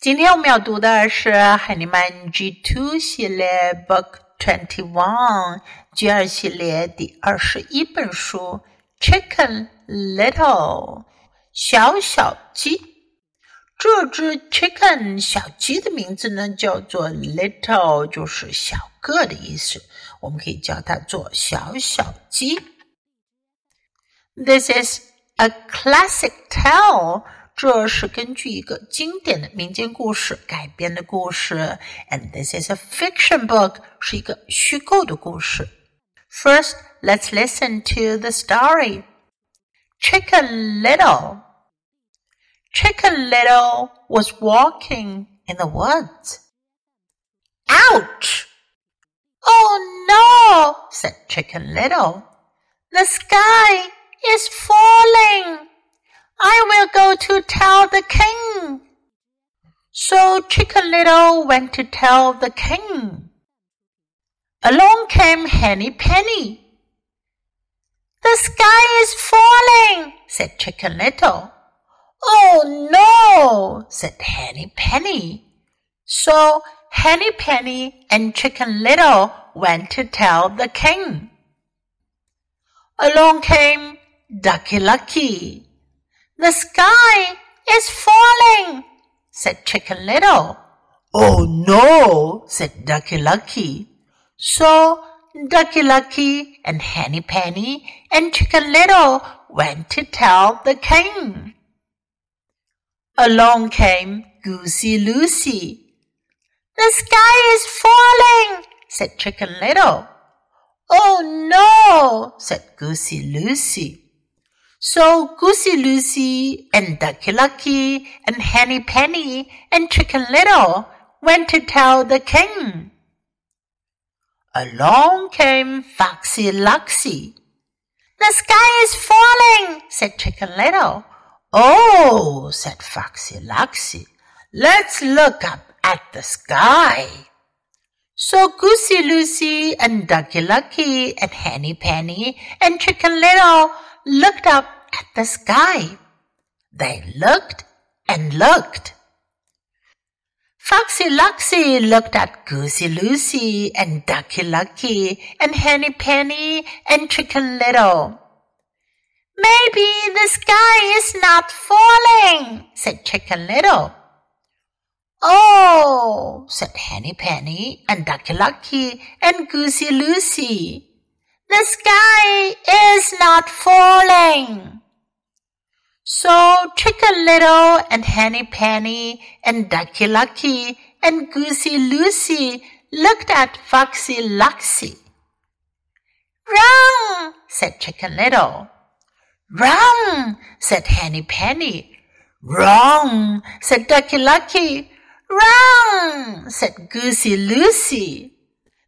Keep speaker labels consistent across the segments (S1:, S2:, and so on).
S1: 今天我们要读的是海尼曼 G Two 系列 Book Twenty One G 二系列第二十一本书 Chicken Little 小小鸡。这只 Chicken 小鸡的名字呢叫做 Little，就是小个的意思。我们可以叫它做小小鸡。This is a classic tale. 这是根据一个经典的民间故事改编的故事，and this is a fiction book，是一个虚构的故事。First, let's listen to the story. Chicken Little. Chicken Little was walking in the woods. Ouch! Oh no, said Chicken Little. The sky is falling. I will go to tell the king. So Chicken Little went to tell the king. Along came Henny Penny. The sky is falling, said Chicken Little. Oh no, said Henny Penny. So Henny Penny and Chicken Little went to tell the king. Along came Ducky Lucky. The sky is falling, said Chicken Little. Oh no, said Ducky Lucky. So Ducky Lucky and Henny Penny and Chicken Little went to tell the king. Along came Goosey Lucy. The sky is falling, said Chicken Little. Oh no, said Goosey Lucy. So Goosey Lucy and Ducky Lucky and Henny Penny and Chicken Little went to tell the king. Along came Foxy Loxy. The sky is falling, said Chicken Little. Oh, said Foxy Loxy, let's look up at the sky. So Goosey Lucy and Ducky Lucky and Henny Penny and Chicken Little looked up at the sky. They looked and looked. Foxy Loxy looked at Goosey Lucy and Ducky Lucky and Henny Penny and Chicken Little. Maybe the sky is not falling, said Chicken Little. Oh, said Henny Penny and Ducky Lucky and Goosey Lucy. The sky is not falling. So Chicken Little and Henny Penny and Ducky Lucky and Goosey Lucy looked at Foxy Loxy. Run, said Chicken Little. Run, said Henny Penny. Run, said Ducky Lucky. Run, said Goosey Lucy.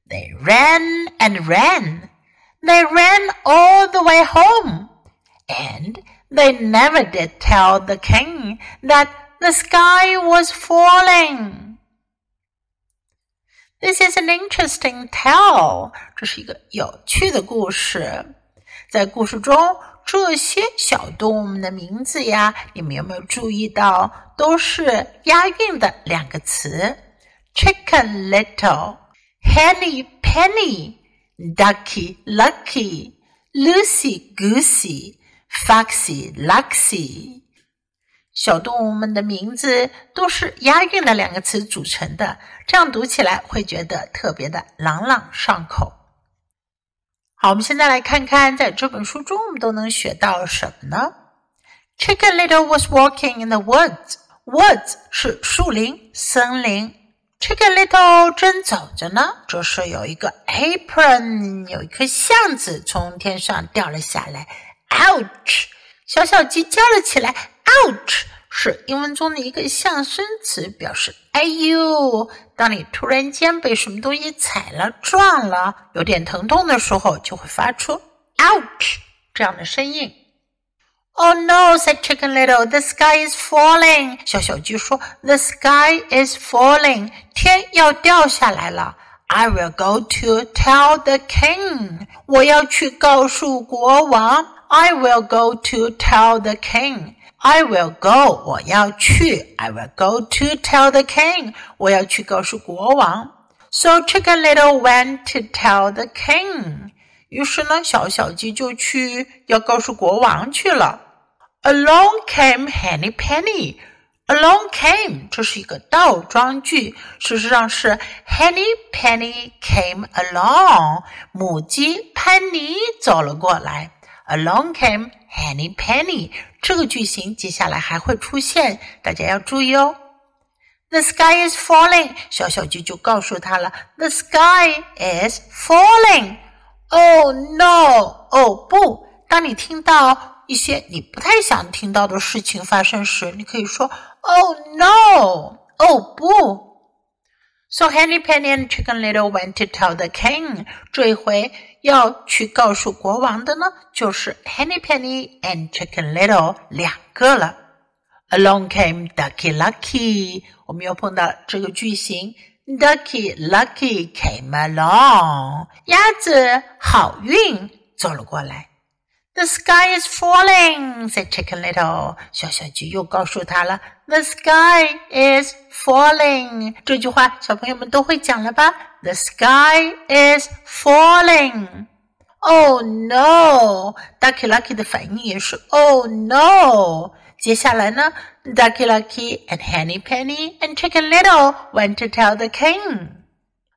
S1: They ran and ran they ran all the way home, and they never did tell the king that the sky was falling. This is an interesting tale. 这是一个有趣的故事。在故事中，这些小动物们的名字呀，你们有没有注意到，都是押韵的两个词？Chicken Little, Henny Penny。Ducky, Lucky, Lucy, Goosey, Foxy, Luxy，小动物们的名字都是押韵的两个词组成的，这样读起来会觉得特别的朗朗上口。好，我们现在来看看，在这本书中我们都能学到什么呢？Chicken Little was walking in the woods. Woods 是树林、森林。Chicken Little 正走着呢，这时有一个 apron，有一颗橡子从天上掉了下来。Ouch！小小鸡叫了起来。Ouch！是英文中的一个象声词，表示哎呦。当你突然间被什么东西踩了、撞了，有点疼痛的时候，就会发出 ouch 这样的声音。Oh no, said Chicken Little. The sky is falling. 小小鸡说：“The sky is falling. 天要掉下来了。” I will go to tell the king. 我要去告诉国王。I will go to tell the king. I will go，我要去。I will go to tell the king，我要去告诉国王。So Chicken Little went to tell the king。于是呢，小小鸡就去要告诉国王去了。Along came Henny Penny。Along came，这是一个倒装句，事实上是 Henny Penny came along，母鸡潘妮走了过来。 Along came Henny Penny，这个句型接下来还会出现，大家要注意哦。The sky is falling，小小鸡就告诉他了，The sky is falling。Oh no！哦不，当你听到一些你不太想听到的事情发生时，你可以说。Oh no! Oh 不！So Henny Penny and Chicken Little went to tell the king。这一回 要去告诉国王的呢，就是 Henny Penny and Chicken Little 两个了。Along came Ducky Lucky。我们又碰到这个句型，Ducky Lucky came along。鸭子好运走了过来。The sky is falling," said Chicken Little. 小小鸡又告诉他了，"The sky is falling." 这句话小朋友们都会讲了吧？The sky is falling. Oh no! Ducky Lucky 的反应也是 Oh no! 接下来呢，Ducky Lucky and Henny Penny and Chicken Little went to tell the king.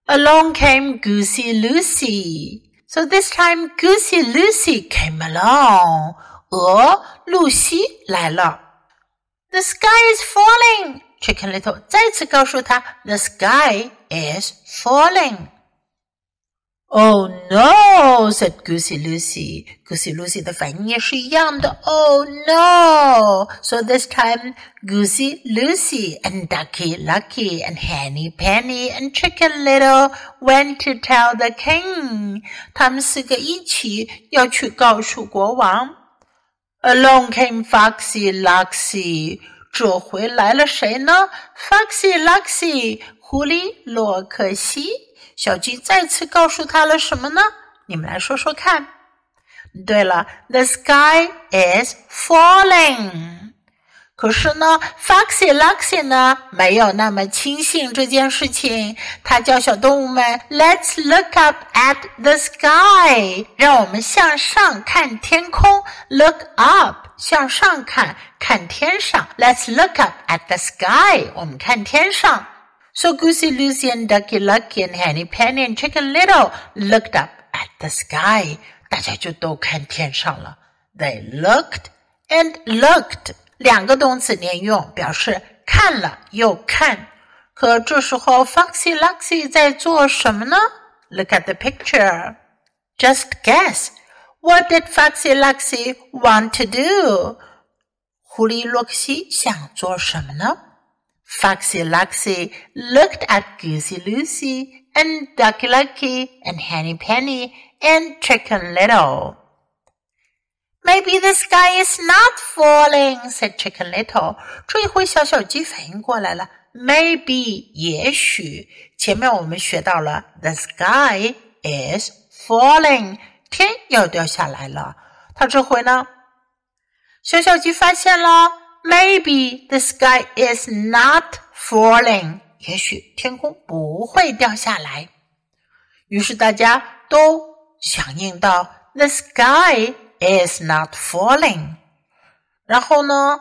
S1: Along came Goosey Lucy. So this time Goosey Lucy came along. 鹅露西来了。The sky is falling. Chicken Little 再次告诉他，The sky is falling. Oh no! said Goosey Lucy. Goosey Lucy Oh no! So this time, Goosey Lucy and Ducky Lucky and Henny Penny and Chicken Little went to tell the king. 他们四个一起要去告诉国王。Along came Foxy Loxy. 这回来了谁呢？Foxy Loxy，狐狸洛克西。小鸡再次告诉他了什么呢？你们来说说看。对了，The sky is falling。可是呢，Foxy Luxy 呢没有那么轻信这件事情。他叫小动物们，Let's look up at the sky，让我们向上看天空。Look up，向上看，看天上。Let's look up at the sky，我们看天上。So Goosey Lucy and Ducky Lucky and Henny Penny and Chicken Little looked up at the sky. 大家就都看天上了。They looked and looked，两个动词连用，表示看了又看。可这时候，Foxy Loxy 在做什么呢？Look at the picture. Just guess. What did Foxy Loxy want to do? 狐狸洛克西想做什么呢？？Foxy Luxy looked at Goosey Lucy and Ducky Lucky and Henny Penny and Chicken Little. Maybe the sky is not falling," said Chicken Little. 这一回，小小鸡反应过来了。Maybe，也许。前面我们学到了，the sky is falling，天要掉下来了。它这回呢，小小鸡发现了。 Maybe the sky is not falling。也许天空不会掉下来。于是大家都响应到 "The sky is not falling"。然后呢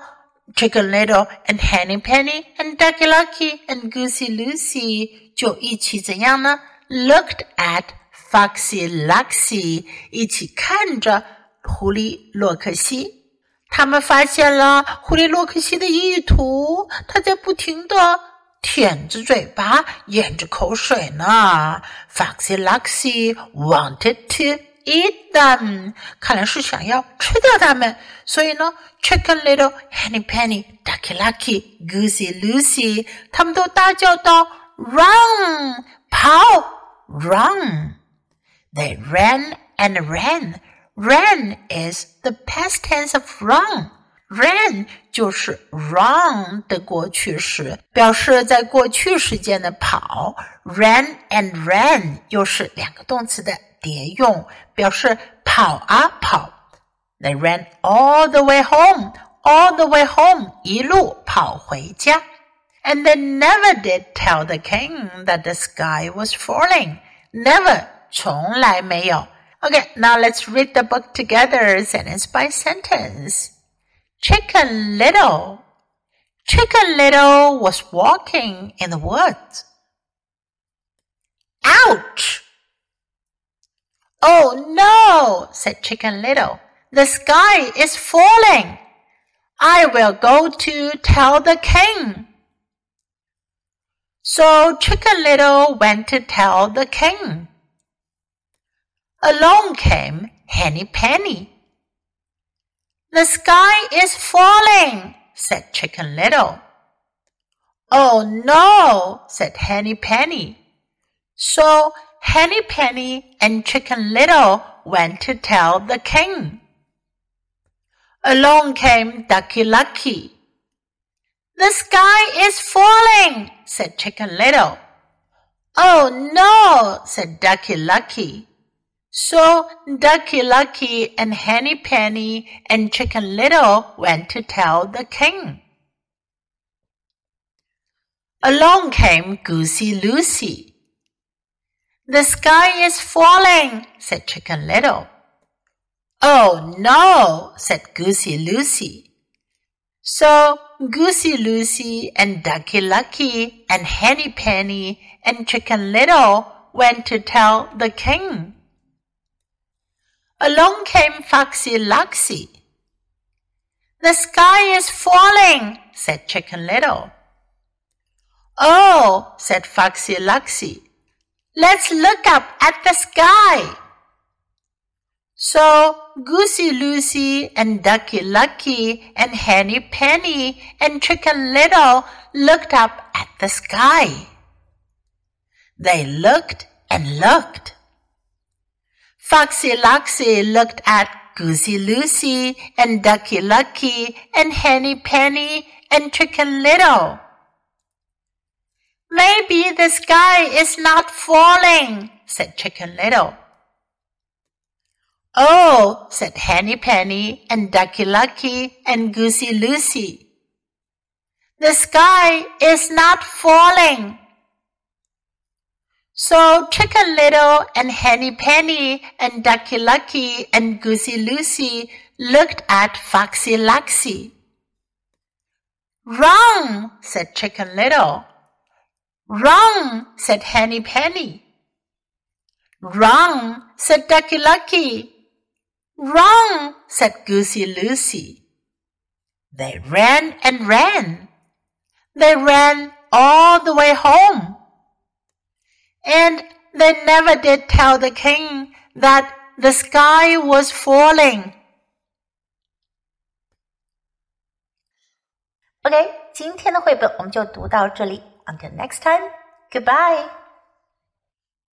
S1: ，Chicken Little and Henny Penny and Ducky Lucky and Goosey Lucy 就一起怎样呢？Looked at Foxy Loxy，一起看着狐狸洛克西。他们发现了狐狸洛克西的意图，他在不停的舔着嘴巴，咽着口水呢。Foxy Luxy wanted to eat them，看来是想要吃掉它们。所以呢，Chicken Little、Henny Penny、Ducky Lucky、Goosey Lucy，他们都大叫道：“Run，跑！Run！” They ran and ran. Ran is the past tense of run. Ran 就是 run 的过去时，表示在过去时间的跑。Ran and ran 又是两个动词的叠用，表示跑啊跑。They ran all the way home. all the way home，一路跑回家。And they never did tell the king that the sky was falling. Never，从来没有。 Okay, now let's read the book together, sentence by sentence. Chicken Little. Chicken Little was walking in the woods. Ouch! Oh no, said Chicken Little. The sky is falling. I will go to tell the king. So Chicken Little went to tell the king. Along came Henny Penny. The sky is falling, said Chicken Little. Oh no, said Henny Penny. So Henny Penny and Chicken Little went to tell the king. Along came Ducky Lucky. The sky is falling, said Chicken Little. Oh no, said Ducky Lucky. So Ducky Lucky and Henny Penny and Chicken Little went to tell the king. Along came Goosey Lucy. The sky is falling, said Chicken Little. Oh no, said Goosey Lucy. So Goosey Lucy and Ducky Lucky and Henny Penny and Chicken Little went to tell the king. Along came Foxy Loxy. The sky is falling, said Chicken Little. Oh, said Foxy Loxy, let's look up at the sky. So Goosey Lucy and Ducky Lucky and Henny Penny and Chicken Little looked up at the sky. They looked and looked. Foxy Loxy looked at Goosey Lucy and Ducky Lucky and Henny Penny and Chicken Little. Maybe the sky is not falling, said Chicken Little. Oh, said Henny Penny and Ducky Lucky and Goosey Lucy. The sky is not falling. So Chicken Little and Henny Penny and Ducky Lucky and Goosey Lucy looked at Foxy Loxy. Wrong, said Chicken Little. Wrong, said Henny Penny. Wrong, said Ducky Lucky. Wrong, said Goosey Lucy. They ran and ran. They ran all the way home. And they never did tell the king that the sky was falling.
S2: OK，今天的绘本我们就读到这里。Until next time, goodbye.